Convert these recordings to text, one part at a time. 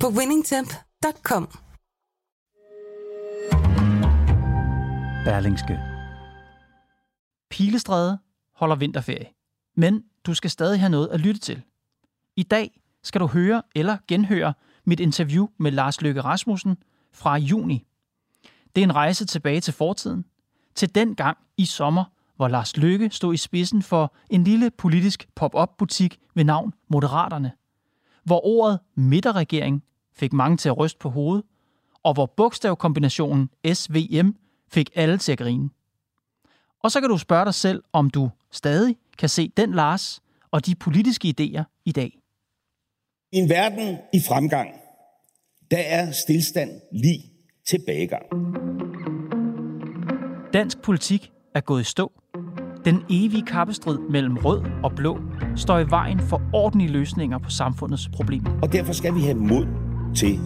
på winningtemp.com. Berlingske. Pilestræde holder vinterferie, men du skal stadig have noget at lytte til. I dag skal du høre eller genhøre mit interview med Lars Løkke Rasmussen fra juni. Det er en rejse tilbage til fortiden, til den gang i sommer, hvor Lars Løkke stod i spidsen for en lille politisk pop-up butik ved navn Moderaterne, hvor ordet midterregering fik mange til at ryste på hovedet, og hvor bogstavkombinationen SVM fik alle til at grine. Og så kan du spørge dig selv, om du stadig kan se den Lars og de politiske idéer i dag. I en verden i fremgang, der er stillstand lige tilbagegang. Dansk politik er gået i stå. Den evige kappestrid mellem rød og blå står i vejen for ordentlige løsninger på samfundets problemer. Og derfor skal vi have mod til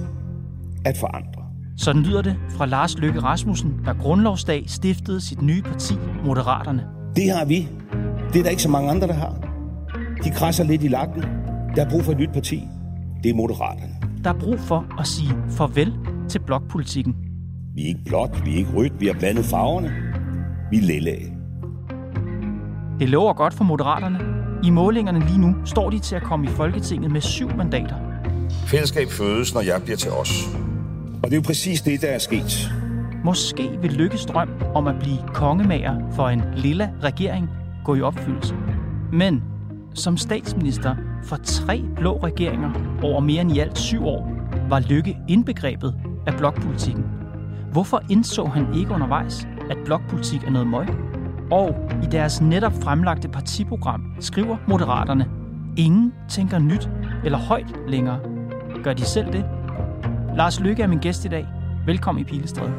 at forandre. Sådan lyder det fra Lars Løkke Rasmussen, der grundlovsdag stiftede sit nye parti, Moderaterne. Det har vi. Det er der ikke så mange andre, der har. De krasser lidt i lakken. Der er brug for et nyt parti. Det er Moderaterne. Der er brug for at sige farvel til blokpolitikken. Vi er ikke blåt, vi er ikke rødt, vi har blandet farverne. Vi er lille Det lover godt for Moderaterne. I målingerne lige nu står de til at komme i Folketinget med syv mandater. Fællesskab fødes, når jeg bliver til os. Og det er jo præcis det, der er sket. Måske vil Lykkes drøm om at blive kongemager for en lilla regering gå i opfyldelse. Men som statsminister for tre blå regeringer over mere end i alt syv år, var Lykke indbegrebet af blokpolitikken. Hvorfor indså han ikke undervejs, at blokpolitik er noget møg? Og i deres netop fremlagte partiprogram skriver Moderaterne, ingen tænker nyt eller højt længere. Gør de selv det? Lars Lykke er min gæst i dag. Velkommen i Pilestræde.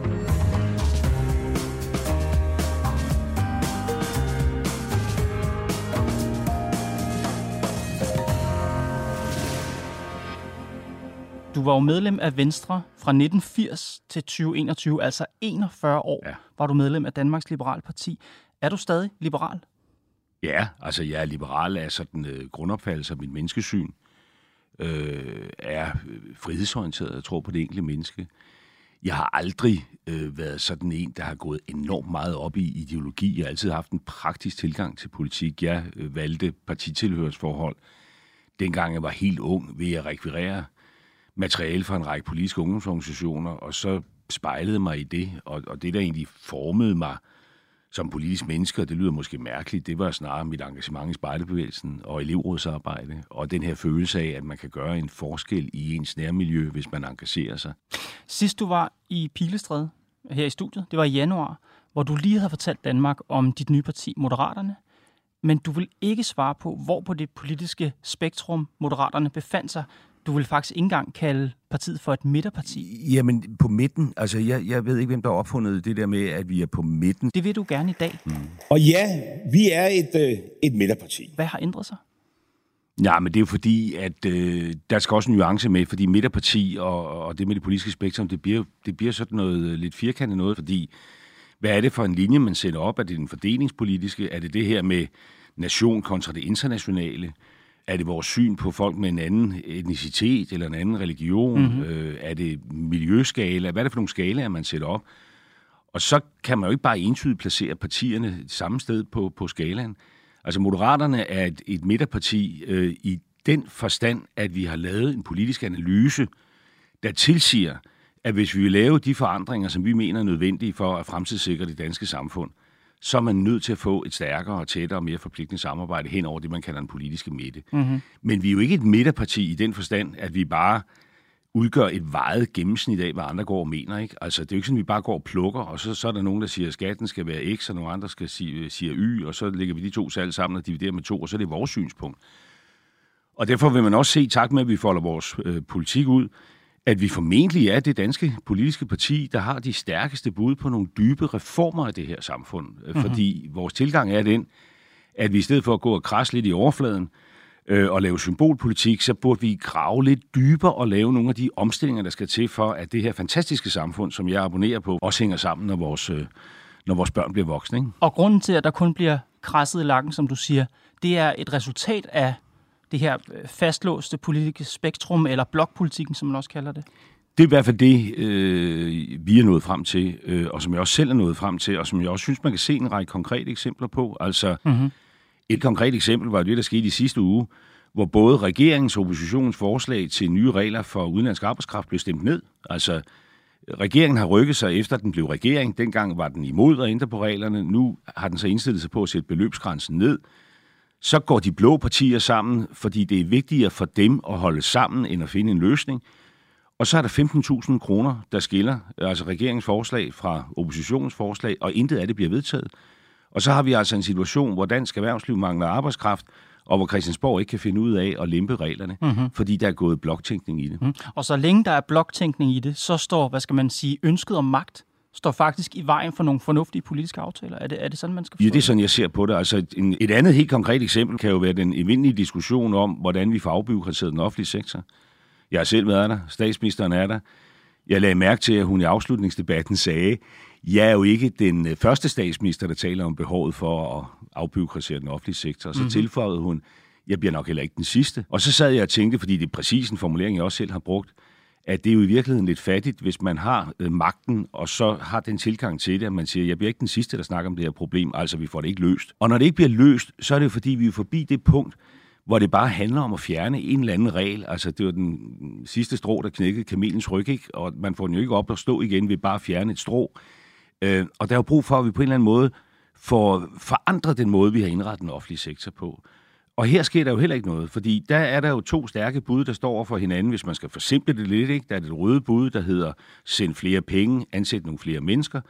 Du var jo medlem af Venstre fra 1980 til 2021, altså 41 år ja. var du medlem af Danmarks Liberale Parti. Er du stadig liberal? Ja, altså jeg er liberal af sådan øh, grundopfattelse af mit menneskesyn. Øh, er øh, frihedsorienteret, jeg tror på det enkelte menneske. Jeg har aldrig øh, været sådan en, der har gået enormt meget op i ideologi. Jeg har altid haft en praktisk tilgang til politik. Jeg øh, valgte partitilhørsforhold, dengang jeg var helt ung, ved at rekvirere materiale fra en række politiske ungdomsorganisationer, og så spejlede mig i det, og, og det, der egentlig formede mig som politisk menneske, og det lyder måske mærkeligt, det var snarere mit engagement i spejlebevægelsen og elevrådsarbejde, og den her følelse af, at man kan gøre en forskel i ens nærmiljø, hvis man engagerer sig. Sidst du var i Pilestræde her i studiet, det var i januar, hvor du lige havde fortalt Danmark om dit nye parti, Moderaterne, men du vil ikke svare på, hvor på det politiske spektrum Moderaterne befandt sig, du vil faktisk ikke engang kalde partiet for et midterparti. Jamen, på midten. Altså, jeg, jeg ved ikke, hvem der har opfundet det der med, at vi er på midten. Det vil du gerne i dag. Mm. Og ja, vi er et, øh, et midterparti. Hvad har ændret sig? Ja, men det er jo fordi, at øh, der skal også en nuance med, fordi midterparti og, og det med det politiske spektrum, det bliver, det bliver sådan noget lidt firkantet noget, fordi hvad er det for en linje, man sætter op? Er det den fordelingspolitiske? Er det det her med nation kontra det internationale? Er det vores syn på folk med en anden etnicitet eller en anden religion? Mm-hmm. Øh, er det miljøskala? Hvad er det for nogle skalaer, man sætter op? Og så kan man jo ikke bare entydigt placere partierne samme sted på, på skalaen. Altså Moderaterne er et, et midterparti øh, i den forstand, at vi har lavet en politisk analyse, der tilsiger, at hvis vi vil lave de forandringer, som vi mener er nødvendige for at fremtidssikre det danske samfund, så er man nødt til at få et stærkere og tættere og mere forpligtende samarbejde hen over det, man kalder den politiske midte. Mm-hmm. Men vi er jo ikke et midterparti i den forstand, at vi bare udgør et vejet gennemsnit af, hvad andre går og mener. Ikke? Altså, det er jo ikke sådan, at vi bare går og plukker, og så, så er der nogen, der siger, at skatten skal være x, og nogle andre skal sige, siger y, og så lægger vi de to salg sammen og dividerer med to, og så er det vores synspunkt. Og derfor vil man også se, tak med, at vi folder vores øh, politik ud, at vi formentlig er det danske politiske parti, der har de stærkeste bud på nogle dybe reformer af det her samfund. Mm-hmm. Fordi vores tilgang er den, at vi i stedet for at gå og krasse lidt i overfladen øh, og lave symbolpolitik, så burde vi grave lidt dybere og lave nogle af de omstillinger, der skal til for, at det her fantastiske samfund, som jeg abonnerer på, også hænger sammen, når vores, øh, når vores børn bliver voksne. Ikke? Og grunden til, at der kun bliver krasset i lakken, som du siger, det er et resultat af det her øh, fastlåste politiske spektrum, eller blokpolitikken, som man også kalder det? Det er i hvert fald det, øh, vi er nået frem til, øh, og som jeg også selv er nået frem til, og som jeg også synes, man kan se en række konkrete eksempler på. Altså, mm-hmm. et konkret eksempel var det, der skete i sidste uge, hvor både regeringens og oppositionens forslag til nye regler for udenlandsk arbejdskraft blev stemt ned. Altså, regeringen har rykket sig efter, at den blev regering. Dengang var den imod at ændre på reglerne. Nu har den så indstillet sig på at sætte beløbsgrænsen ned så går de blå partier sammen, fordi det er vigtigere for dem at holde sammen, end at finde en løsning. Og så er der 15.000 kroner, der skiller, altså regeringens forslag fra oppositionens forslag, og intet af det bliver vedtaget. Og så har vi altså en situation, hvor dansk erhvervsliv mangler arbejdskraft, og hvor Christiansborg ikke kan finde ud af at lempe reglerne, mm-hmm. fordi der er gået bloktænkning i det. Mm. Og så længe der er bloktænkning i det, så står, hvad skal man sige, ønsket om magt står faktisk i vejen for nogle fornuftige politiske aftaler. Er det, er det sådan, man skal forstå Ja, det er sådan, jeg ser på det. Altså et, en, et andet helt konkret eksempel kan jo være den evindelige diskussion om, hvordan vi får afbyråkratiseret den offentlige sektor. Jeg har selv været der. Statsministeren er der. Jeg lagde mærke til, at hun i afslutningsdebatten sagde, jeg er jo ikke den øh, første statsminister, der taler om behovet for at afbyråkratisere den offentlige sektor. Og så mm-hmm. tilføjede hun, jeg bliver nok heller ikke den sidste. Og så sad jeg og tænkte, fordi det er præcis en formulering, jeg også selv har brugt, at det er jo i virkeligheden lidt fattigt, hvis man har øh, magten, og så har den tilgang til det, at man siger, jeg bliver ikke den sidste, der snakker om det her problem, altså vi får det ikke løst. Og når det ikke bliver løst, så er det jo fordi, vi er forbi det punkt, hvor det bare handler om at fjerne en eller anden regel. Altså, det var den sidste strå, der knækkede kamelens ryg, ikke? og man får den jo ikke op at stå igen ved bare at fjerne et strå. Øh, og der er jo brug for, at vi på en eller anden måde får forandret den måde, vi har indrettet den offentlige sektor på. Og her sker der jo heller ikke noget, fordi der er der jo to stærke bud, der står over for hinanden, hvis man skal forsimple det lidt. Ikke? Der er det røde bud, der hedder send flere penge, ansæt nogle flere mennesker.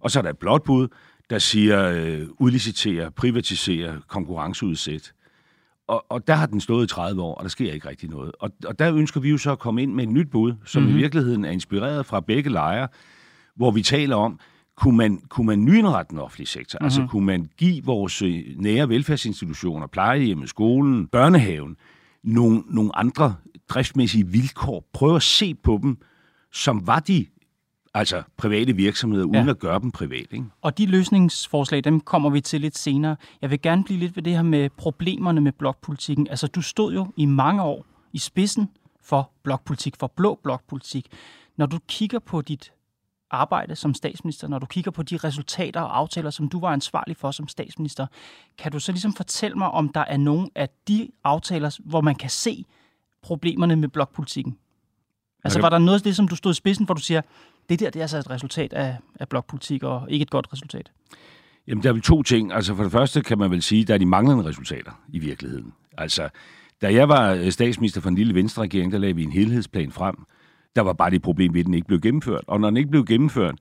Og så er der et blåt bud, der siger øh, udlicitere, privatisere, konkurrenceudsæt. Og, og der har den stået i 30 år, og der sker ikke rigtig noget. Og, og der ønsker vi jo så at komme ind med et nyt bud, som mm-hmm. i virkeligheden er inspireret fra begge lejre, hvor vi taler om, kunne man, kunne man nyindrette den offentlige sektor? Mm-hmm. Altså mhm. kunne man give vores øh, nære velfærdsinstitutioner, plejehjemmet, skolen, børnehaven, nogle, nogle andre driftsmæssige vilkår? Prøve at se på dem, som var de altså private virksomheder, uden ja. at gøre dem privat. Ikke? Og de løsningsforslag, dem kommer vi til lidt senere. Jeg vil gerne blive lidt ved det her med problemerne med blokpolitikken. Altså, du stod jo i mange år i spidsen for blokpolitik, for blå blokpolitik. Når du kigger på dit arbejde som statsminister, når du kigger på de resultater og aftaler, som du var ansvarlig for som statsminister, kan du så ligesom fortælle mig, om der er nogen af de aftaler, hvor man kan se problemerne med blokpolitikken? Altså var der noget af det, som du stod i spidsen, hvor du siger, det der det er altså et resultat af, af blokpolitik, og ikke et godt resultat? Jamen, der er vel to ting. Altså, for det første kan man vel sige, at der er de manglende resultater i virkeligheden. Altså, da jeg var statsminister for en lille venstre regering, der lavede vi en helhedsplan frem, der var bare det problem ved, at den ikke blev gennemført. Og når den ikke blev gennemført,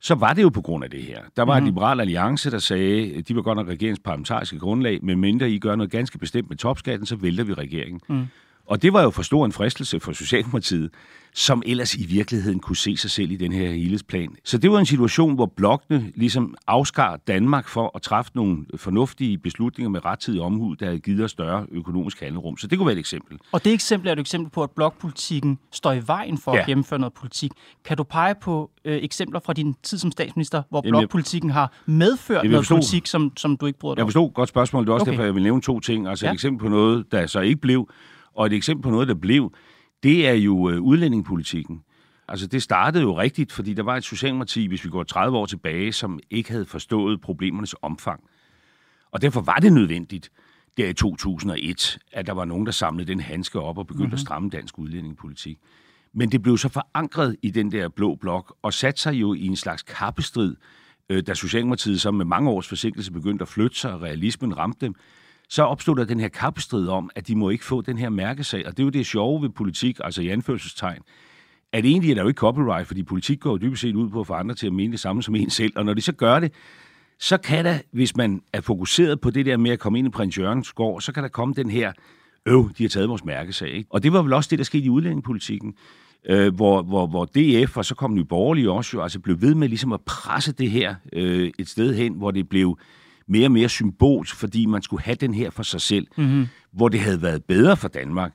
så var det jo på grund af det her. Der var mm. en mhm. liberal alliance, der sagde, de var godt nok regeringens parlamentariske grundlag, men mindre I gør noget ganske bestemt med topskatten, så vælter vi regeringen. Mm. Og det var jo for stor en fristelse for Socialdemokratiet, som ellers i virkeligheden kunne se sig selv i den her helhedsplan. Så det var en situation, hvor blokkene ligesom afskar Danmark for at træffe nogle fornuftige beslutninger med rettidig omhu, der havde givet os større økonomisk handlerum. Så det kunne være et eksempel. Og det eksempel er et eksempel på, at blokpolitikken står i vejen for ja. at gennemføre noget politik. Kan du pege på øh, eksempler fra din tid som statsminister, hvor Jamen, blokpolitikken har medført Jamen, noget politik, som, som du ikke bryder dig Jeg forstod godt spørgsmål. Det er også okay. derfor, jeg vil nævne to ting. Altså ja. et eksempel på noget, der så ikke blev, og et eksempel på noget, der blev, det er jo øh, udlændingepolitikken. Altså det startede jo rigtigt, fordi der var et socialdemokrati, hvis vi går 30 år tilbage, som ikke havde forstået problemernes omfang. Og derfor var det nødvendigt, der i 2001, at der var nogen, der samlede den handske op og begyndte mm-hmm. at mhm. stramme dansk udlændingepolitik. Men det blev så forankret i den der blå blok, og satte sig jo i en slags kappestrid, øh, da Socialdemokratiet så med mange års forsinkelse begyndte at flytte sig, og realismen ramte dem, så opstod der den her kappestrid om, at de må ikke få den her mærkesag. Og det er jo det sjove ved politik, altså i anførselstegn, at egentlig er der jo ikke copyright, fordi politik går jo dybest set ud på at få andre til at mene det samme som en selv. Og når de så gør det, så kan der, hvis man er fokuseret på det der med at komme ind i prins Jørgens gård, så kan der komme den her, øv, de har taget vores mærkesag. Ikke? Og det var vel også det, der skete i udlændingepolitikken. øh, hvor, hvor, hvor DF og så kom Nye Borgerlige også jo, altså blev ved med ligesom at presse det her øh, et sted hen, hvor det blev mere og mere symbolsk, fordi man skulle have den her for sig selv, mm-hmm. hvor det havde været bedre for Danmark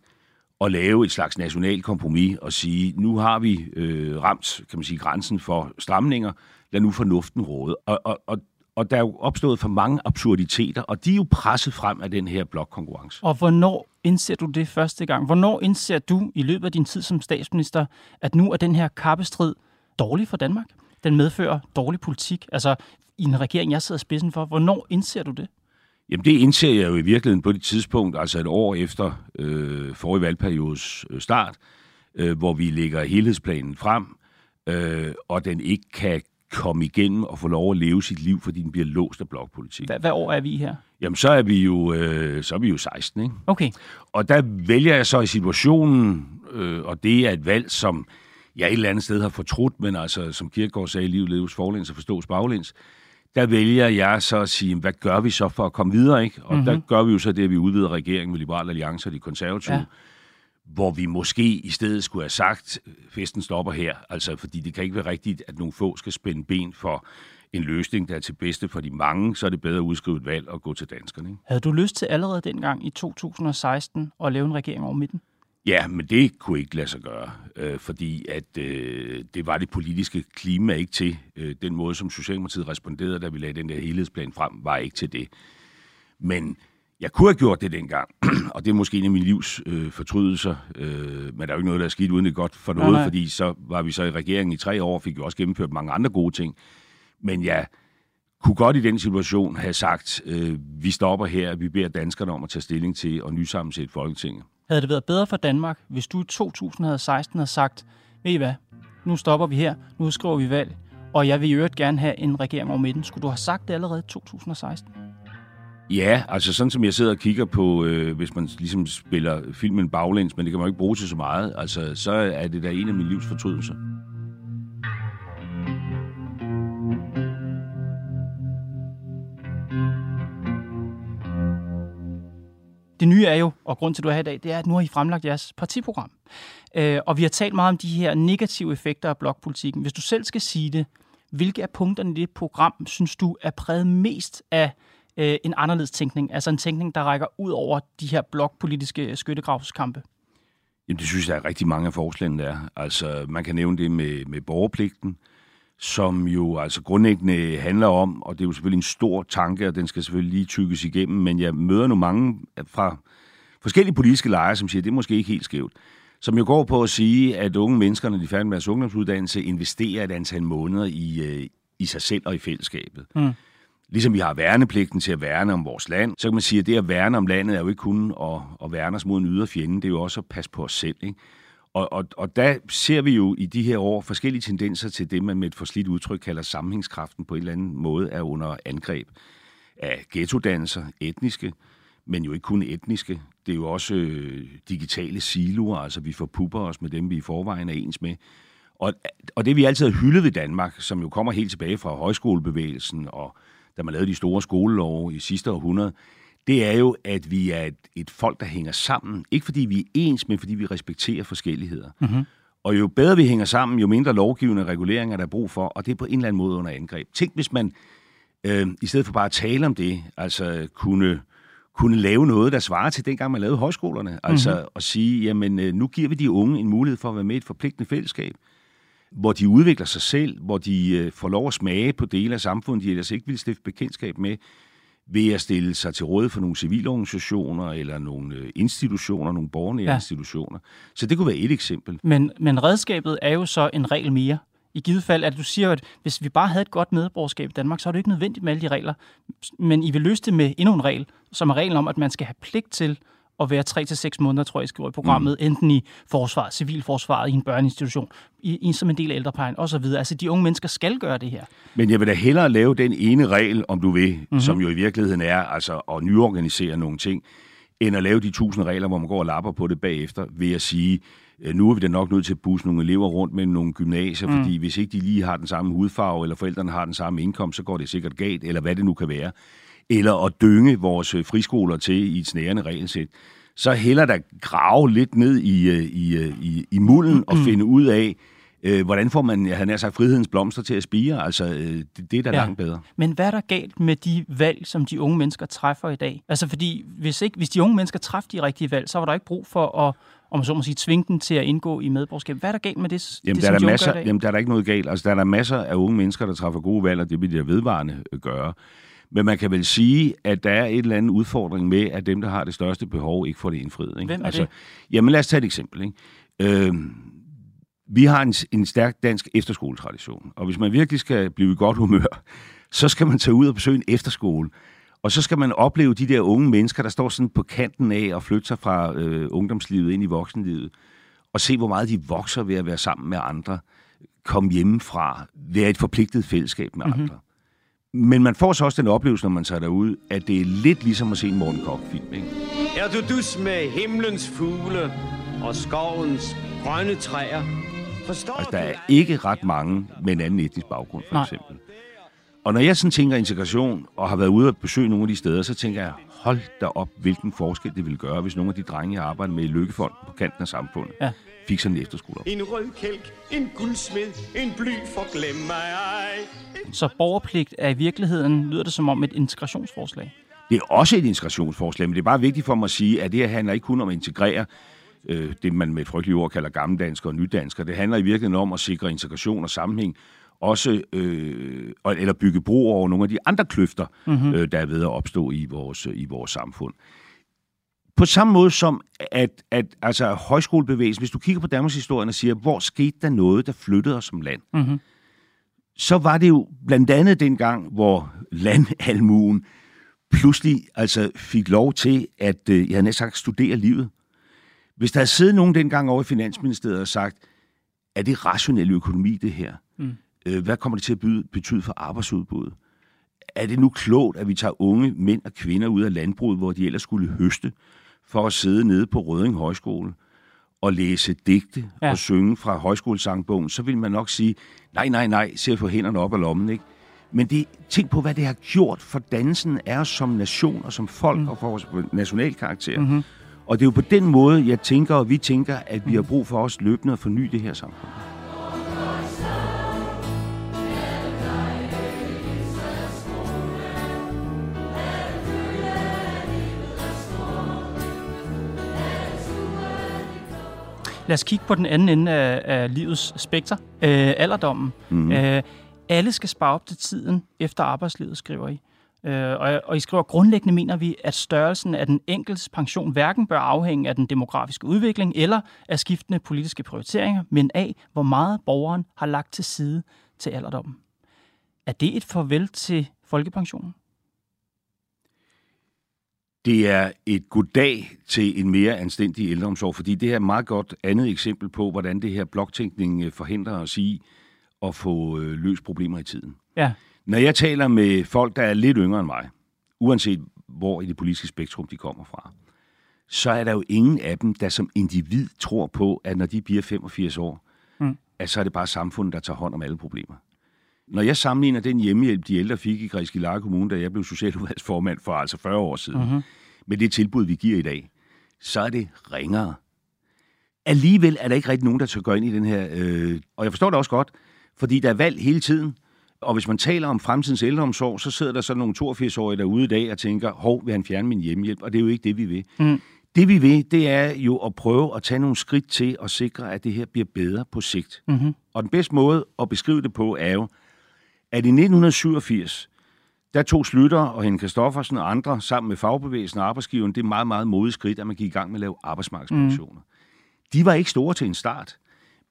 at lave et slags national kompromis og sige, nu har vi øh, ramt, kan man sige, grænsen for stramninger, lad nu fornuften råde. Og, og, og, og der er jo opstået for mange absurditeter, og de er jo presset frem af den her blokkonkurrence. Og hvornår indser du det første gang? Hvornår indser du i løbet af din tid som statsminister, at nu er den her kappestrid dårlig for Danmark? Den medfører dårlig politik. Altså i en regering, jeg sidder spidsen for. Hvornår indser du det? Jamen det indser jeg jo i virkeligheden på det tidspunkt, altså et år efter øh, forrige valgperiodes øh, start, øh, hvor vi lægger helhedsplanen frem, øh, og den ikke kan komme igennem og få lov at leve sit liv, fordi den bliver låst af blokpolitik. Hvad, hvad år er vi her? Jamen, så er vi jo, øh, så er vi jo 16, ikke? Okay. Og der vælger jeg så i situationen, øh, og det er et valg, som jeg et eller andet sted har fortrudt, men altså, som Kierkegaard sagde, livet leves forlæns og forstås baglæns, der vælger jeg så at sige, hvad gør vi så for at komme videre, ikke? Og mm-hmm. der gør vi jo så det, at vi udvider regeringen med Liberale Alliance og de konservative, ja. hvor vi måske i stedet skulle have sagt, festen stopper her, altså fordi det kan ikke være rigtigt, at nogle få skal spænde ben for en løsning, der er til bedste for de mange, så er det bedre at udskrive et valg og gå til danskerne. Ikke? Havde du lyst til allerede dengang i 2016 at lave en regering over midten? Ja, men det kunne ikke lade sig gøre, øh, fordi at øh, det var det politiske klima ikke til. Øh, den måde, som Socialdemokratiet responderede, da vi lagde den der helhedsplan frem, var ikke til det. Men jeg kunne have gjort det dengang, og det er måske en af mine livs øh, fortrydelser, øh, men der er jo ikke noget, der er skidt uden det godt for noget, nej, nej. fordi så var vi så i regeringen i tre år, fik jo også gennemført mange andre gode ting. Men jeg kunne godt i den situation have sagt, øh, vi stopper her, vi beder danskerne om at tage stilling til og nysammensætte Folketinget. Havde det været bedre for Danmark, hvis du i 2016 havde sagt, ved I hvad, nu stopper vi her, nu skriver vi valg, og jeg vil i øvrigt gerne have en regering over midten. Skulle du have sagt det allerede i 2016? Ja, altså sådan som jeg sidder og kigger på, øh, hvis man ligesom spiller filmen baglæns, men det kan man jo ikke bruge til så meget, altså så er det da en af mine livs fortrydelser. Det nye er jo, og grund til, at du er her i dag, det er, at nu har I fremlagt jeres partiprogram. Øh, og vi har talt meget om de her negative effekter af blokpolitikken. Hvis du selv skal sige det, hvilke af punkterne i det program, synes du er præget mest af øh, en anderledes tænkning? Altså en tænkning, der rækker ud over de her blokpolitiske skyttegravskampe? Jamen, det synes jeg er rigtig mange af forslagene, der er. Altså, man kan nævne det med, med borgerpligten, som jo altså grundlæggende handler om, og det er jo selvfølgelig en stor tanke, og den skal selvfølgelig lige tykkes igennem, men jeg møder nu mange fra forskellige politiske lejre, som siger, at det er måske ikke helt skævt, som jo går på at sige, at unge mennesker, når de er færdige med deres ungdomsuddannelse, investerer et antal måneder i, øh, i sig selv og i fællesskabet. Mm. Ligesom vi har værnepligten til at værne om vores land, så kan man sige, at det at værne om landet er jo ikke kun at, at værne os mod en ydre fjende, det er jo også at passe på os selv. Ikke? Og, og, og der ser vi jo i de her år forskellige tendenser til det, man med et forslidt udtryk kalder sammenhængskraften på en eller anden måde er under angreb af ghettodanser, etniske, men jo ikke kun etniske. Det er jo også øh, digitale siloer, altså vi forpupper os med dem, vi i forvejen er ens med. Og, og det vi altid har hyldet ved Danmark, som jo kommer helt tilbage fra højskolebevægelsen, og da man lavede de store skolelove i sidste århundrede, det er jo, at vi er et, et folk, der hænger sammen. Ikke fordi vi er ens, men fordi vi respekterer forskelligheder. Mm-hmm. Og jo bedre vi hænger sammen, jo mindre lovgivende reguleringer der er brug for, og det er på en eller anden måde under angreb. Tænk, hvis man øh, i stedet for bare at tale om det, altså kunne, kunne lave noget, der svarer til dengang, man lavede højskolerne. Altså mm-hmm. at sige, jamen øh, nu giver vi de unge en mulighed for at være med i et forpligtende fællesskab, hvor de udvikler sig selv, hvor de øh, får lov at smage på dele af samfundet, de ellers ikke vil stifte bekendtskab med, ved at stille sig til råd for nogle civilorganisationer eller nogle øh, institutioner, nogle borgernære ja. institutioner. Så det kunne være et eksempel. Men, men redskabet er jo så en regel mere. I givet fald, at du siger, at hvis vi bare havde et godt medborgerskab i Danmark, så er det ikke nødvendigt med alle de regler. Men I vil løse det med endnu en regel, som er reglen om, at man skal have pligt til at være 3 til seks måneder, tror jeg, I skriver i programmet, mm. enten i forsvaret, civilforsvaret, i en børneinstitution, i, i, som en del af ældreplejen osv. Altså, de unge mennesker skal gøre det her. Men jeg vil da hellere lave den ene regel, om du vil, mm-hmm. som jo i virkeligheden er altså at nyorganisere nogle ting, end at lave de tusind regler, hvor man går og lapper på det bagefter, ved at sige, øh, nu er vi da nok nødt til at busse nogle elever rundt med nogle gymnasier, mm. fordi hvis ikke de lige har den samme hudfarve, eller forældrene har den samme indkomst, så går det sikkert galt, eller hvad det nu kan være. Eller at dynge vores friskoler til i et snærende regelsæt så heller der grave lidt ned i, øh, i, øh, i, i mulden og finde ud af, øh, hvordan får man, jeg havde nær sagt, frihedens blomster til at spire. Altså, øh, det, det er da ja. langt bedre. Men hvad er der galt med de valg, som de unge mennesker træffer i dag? Altså, fordi hvis, ikke, hvis de unge mennesker træffer de rigtige valg, så var der ikke brug for at om så må sige, tvinge dem til at indgå i medborgerskab. Hvad er der galt med det, jamen, det der er der de masser? Jamen, der er der ikke noget galt. Altså, der er der masser af unge mennesker, der træffer gode valg, og det vil de vedvarende øh, gøre. Men man kan vel sige, at der er et eller andet udfordring med, at dem, der har det største behov, ikke får det indfriet. Ikke? Hvem er altså, det? Jamen lad os tage et eksempel. Ikke? Øh, vi har en, en stærk dansk efterskoletradition, og hvis man virkelig skal blive i godt humør, så skal man tage ud og besøge en efterskole. Og så skal man opleve de der unge mennesker, der står sådan på kanten af og flytter sig fra øh, ungdomslivet ind i voksenlivet, og se, hvor meget de vokser ved at være sammen med andre, komme hjemmefra, være et forpligtet fællesskab med mm-hmm. andre. Men man får så også den oplevelse, når man tager derud, at det er lidt ligesom at se en Morten Korch-film. Ikke? Er du dus med himlens fugle og skovens grønne træer? Forstår Altså, der er at- ikke ret mange med en anden etnisk baggrund, for Nej. eksempel. Og når jeg sådan tænker integration, og har været ude og besøge nogle af de steder, så tænker jeg, hold da op, hvilken forskel det ville gøre, hvis nogle af de drenge, jeg arbejder med i Lykkefonden på kanten af samfundet, Ja. Fik sådan en efterskole op. En rød kælk, en guldsmed, en bly for glem mig ej. Så borgerpligt er i virkeligheden, lyder det som om et integrationsforslag. Det er også et integrationsforslag, men det er bare vigtigt for mig at sige, at det her handler ikke kun om at integrere øh, det, man med et frygteligt ord kalder gammeldansker og nydansker. Det handler i virkeligheden om at sikre integration og sammenhæng, også, øh, og- eller bygge bro over nogle af de andre kløfter, mm-hmm. øh, der er ved at opstå i vores, i vores samfund. På samme måde som, at, at altså, højskolebevægelsen, hvis du kigger på Danmarks historie og siger, hvor skete der noget, der flyttede os som land, Mm-hmm. så var det jo blandt andet dengang, hvor landalmuen pludselig altså fik lov til at, øh, jeg havde næsten sagt, studere livet. Hvis der havde siddet nogen dengang over i Finansministeriet og sagt, er det rationel økonomi, det her? Mm. Øh, hvad kommer det til at byde, betyde for arbejdsudbuddet? Er det nu klogt, at vi tager unge mænd og kvinder ud af landbruget, hvor de ellers skulle høste, for at sidde nede på Røding Højskole og læse digte Ja. og synge fra højskolesangbogen, så vil man nok sige, nej, nej, nej, se at få hænderne op af lommen, ikke? Men det, tænk på, hvad det har gjort for af os som nation og som folk mm. og for vores nationalkarakter. Mm-hmm. Og det er jo på den måde, jeg tænker, og vi tænker, at vi har brug for os løbende at forny det her samfund. Lad os kigge på den anden ende af, af livets spekter, øh, alderdommen. Mm. Øh, alle skal spare op til tiden efter arbejdslivet, skriver I. Øh, og, og I skriver, grundlæggende mener vi, at størrelsen af den enkeltes pension hverken bør afhænge af den demografiske udvikling eller af skiftende politiske prioriteringer, men af, hvor meget borgeren har lagt til side til alderdommen. Er det et farvel til folkepensionen? Det er et goddag til en mere anstændig ældreomsorg, fordi det her er et meget godt andet eksempel på, hvordan det her bloktænkning øh, forhindrer os i at få øh, løst problemer i tiden. Ja. Når jeg taler med folk, der er lidt yngre end mig, uanset hvor i det politiske spektrum de kommer fra, så er der jo ingen af dem, der som individ tror på, at når de bliver 85 år, Mm. at så er det bare samfundet, der tager hånd om alle problemer. Når jeg sammenligner den hjemmehjælp, de ældre fik i Græskilare Kommune, da jeg blev socialudvalgsformand for altså 40 år siden, mm-hmm. med det tilbud, vi giver i dag, så er det ringere. Alligevel er der ikke rigtig nogen, der tør gå ind i den her... Øh, og jeg forstår det også godt, fordi der er valg hele tiden. Og hvis man taler om fremtidens ældreomsorg, så sidder der så nogle 82-årige derude i dag og tænker, hov, vil han fjerne min hjemmehjælp? Og det er jo ikke det, vi vil. Mm. Det vi vil, det er jo at prøve at tage nogle skridt til at sikre, at det her bliver bedre på sigt. Mm-hmm. Og den bedste måde at beskrive det på er jo, at i 1987, der tog Slytter og Henrik Kristoffersen og andre sammen med fagbevægelsen og arbejdsgiveren det meget, meget modige skridt, at man gik i gang med at lave arbejdsmarkedspensioner. Mm. De var ikke store til en start,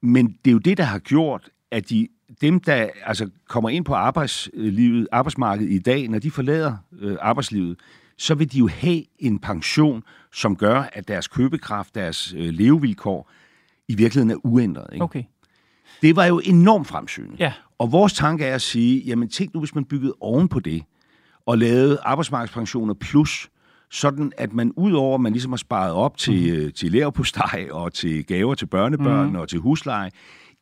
men det er jo det, der har gjort, at de, dem, der altså, kommer ind på arbejdslivet, arbejdsmarkedet i dag, når de forlader øh, arbejdslivet, så vil de jo have en pension, som gør, at deres købekraft, deres øh, levevilkår i virkeligheden er uændret. Ikke? Okay. Det var jo enormt fremsynet. Ja. Og vores tanke er at sige, jamen tænk nu, hvis man byggede oven på det, og lavede arbejdsmarkedspensioner plus, sådan at man udover, at man ligesom har sparet op til, mm. til lærerpostej og til gaver til børnebørn mm. og til husleje,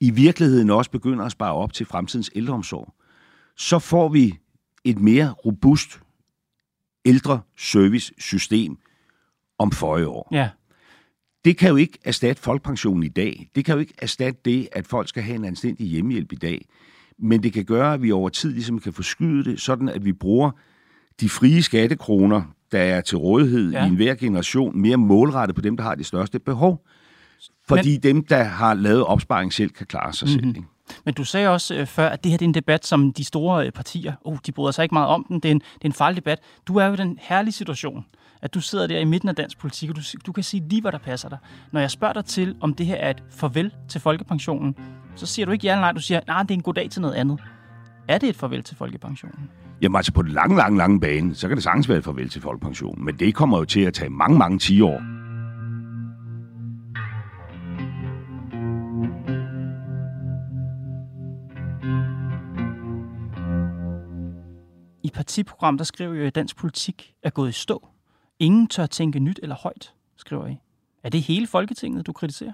i virkeligheden også begynder at spare op til fremtidens ældreomsorg, så får vi et mere robust ældre service system om 40 år. Ja. Det kan jo ikke erstatte folkepensionen i dag. Det kan jo ikke erstatte det, at folk skal have en anstændig hjemmehjælp i dag. Men det kan gøre, at vi over tid ligesom kan forskyde det, sådan at vi bruger de frie skattekroner, der er til rådighed ja. i enhver generation, mere målrettet på dem, der har det største behov. Fordi Men... dem, der har lavet opsparing selv, kan klare sig mm-hmm. selv. Ikke? Men du sagde også øh, før, at det her det er en debat, som de store øh, partier, oh, de bryder sig ikke meget om den. Det er, en, det er en farlig debat. Du er jo i den herlige situation, at du sidder der i midten af dansk politik, og du, du kan sige lige, hvad der passer dig. Når jeg spørger dig til, om det her er et farvel til folkepensionen, så siger du ikke ja eller nej, du siger, nej, det er en god dag til noget andet. Er det et farvel til folkepensionen? Jamen altså på den lange, lange, lange bane, så kan det sagtens være et farvel til folkepensionen. Men det kommer jo til at tage mange, mange 10 år. I partiprogram, der skriver I, at dansk politik er gået i stå. Ingen tør tænke nyt eller højt, skriver I. Er det hele Folketinget, du kritiserer?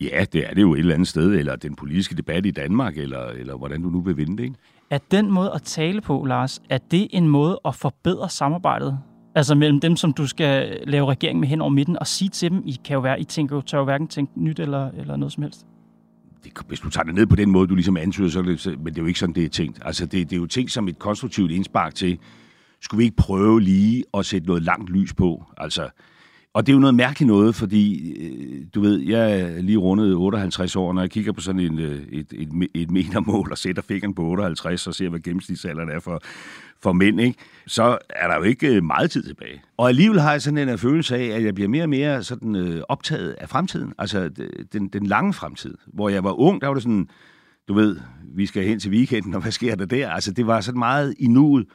Ja, det er det jo et eller andet sted, eller den politiske debat i Danmark, eller, eller hvordan du nu vil vinde det, ikke? Er den måde at tale på, Lars, er det en måde at forbedre samarbejdet? Altså mellem dem, som du skal lave regering med hen over midten, og sige til dem, I kan jo være, I tænker tør jo hverken tænke nyt eller, eller noget som helst? Det, hvis du tager det ned på den måde, du ligesom antyder, så det, men det er jo ikke sådan, det er tænkt. Altså det, det er jo tænkt som et konstruktivt indspark til, skulle vi ikke prøve lige at sætte noget langt lys på? Altså, og det er jo noget mærkeligt noget, fordi, øh, du ved, jeg er lige rundet 58 år, når jeg kigger på sådan en, øh, et, et, et metermål og sætter fingeren på 58 og ser, hvad gennemsnitsalderen er for, for mænd, ikke? så er der jo ikke øh, meget tid tilbage. Og alligevel har jeg sådan en øh, følelse af, at jeg bliver mere og mere sådan, optaget af fremtiden, altså den, den lange fremtid. Hvor jeg var ung, der var det sådan, du ved, vi skal hen til weekenden, og hvad sker der der? Altså det var sådan meget i nuet.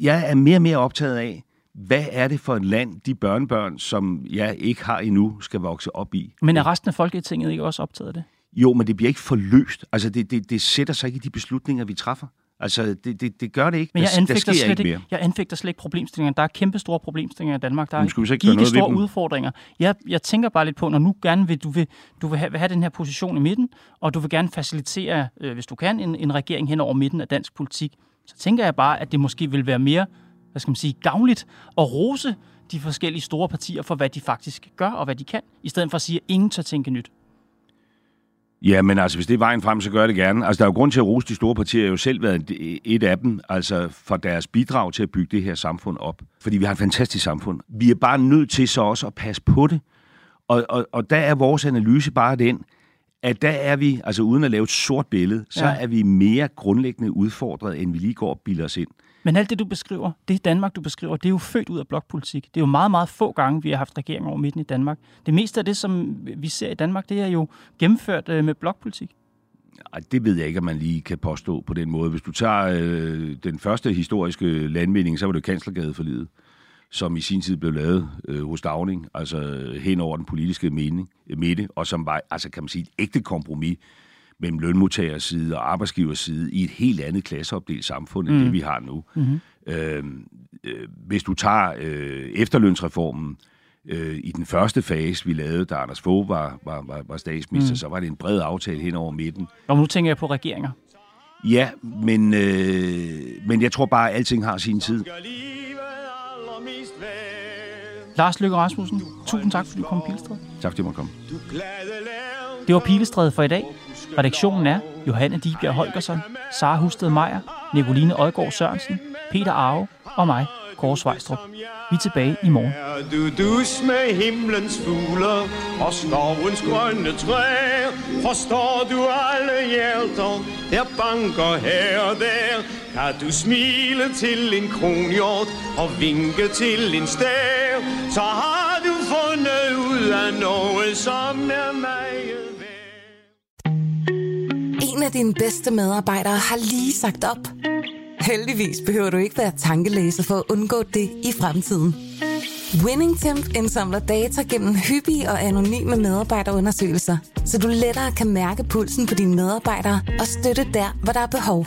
Jeg er mere og mere optaget af, hvad er det for et land, de børnebørn, som jeg ikke har endnu, skal vokse op i? Men er resten af Folketinget ikke også optaget af det? Jo, men det bliver ikke forløst. Altså, det, det, det sætter sig ikke i de beslutninger, vi træffer. Altså, det, det, det gør det ikke. Men jeg anfægter, der sker slet ikke, mere. jeg anfægter slet ikke problemstillinger. Der er kæmpe store problemstillinger i Danmark. Der er noget store udfordringer. Jeg, jeg tænker bare lidt på, når nu gerne vil, du vil, du vil have, vil have den her position i midten, og du vil gerne facilitere, øh, hvis du kan, en, en regering hen over midten af dansk politik, så tænker jeg bare, at det måske vil være mere hvad skal man sige, gavnligt at rose de forskellige store partier for, hvad de faktisk gør og hvad de kan, i stedet for at sige, at ingen tør tænke nyt. Ja, men altså, hvis det er vejen frem, så gør det gerne. Altså, der er jo grund til at rose de store partier. Jeg har jo selv været et af dem, altså for deres bidrag til at bygge det her samfund op. Fordi vi har et fantastisk samfund. Vi er bare nødt til så også at passe på det. Og, og, og der er vores analyse bare den, at der er vi, altså uden at lave et sort billede, så ja. er vi mere grundlæggende udfordret, end vi lige går og bilder os ind. Men alt det, du beskriver, det Danmark, du beskriver, det er jo født ud af blokpolitik. Det er jo meget, meget få gange, vi har haft regeringer over midten i Danmark. Det meste af det, som vi ser i Danmark, det er jo gennemført øh, med blokpolitik. Ej, det ved jeg ikke, om man lige kan påstå på den måde. Hvis du tager øh, den første historiske landvinding, så var det Kanslergade for livet, som i sin tid blev lavet øh, hos Dagning, altså hen over den politiske mening, midte, og som var, altså kan man sige, et ægte kompromis mellem lønmodtagers side og arbejdsgivers side i et helt andet klasseopdelt samfund, end mm. det vi har nu. Mm-hmm. Øh, øh, hvis du tager øh, efterlønsreformen, øh, i den første fase, vi lavede, da Anders Fogh var, var, var, var statsminister, mm. så var det en bred aftale hen over midten. Og nu tænker jeg på regeringer. Ja, men, øh, men jeg tror bare, at alting har sin tid. Lars Løkke Rasmussen, tusind tak, fordi du kom i Pilestræde. Tak, fordi du måtte komme. Det var Pilestræde for i dag. Redaktionen er Johanne Dibjerg Holgersen, Sara Husted Meier, Nicoline Øjgaard Sørensen, Peter Arve og mig, Kåre Svejstrup. Vi er tilbage i morgen. Du dus med himlens fugle og skovens grønne træer. Forstår du alle hjerter, der banker her og der. Kan du smile til en kronhjort og vinke til en stær, så har du fundet ud af noget, som er mig en af dine bedste medarbejdere har lige sagt op. Heldigvis behøver du ikke være tankelæser for at undgå det i fremtiden. WinningTemp indsamler data gennem hyppige og anonyme medarbejderundersøgelser, så du lettere kan mærke pulsen på dine medarbejdere og støtte der, hvor der er behov.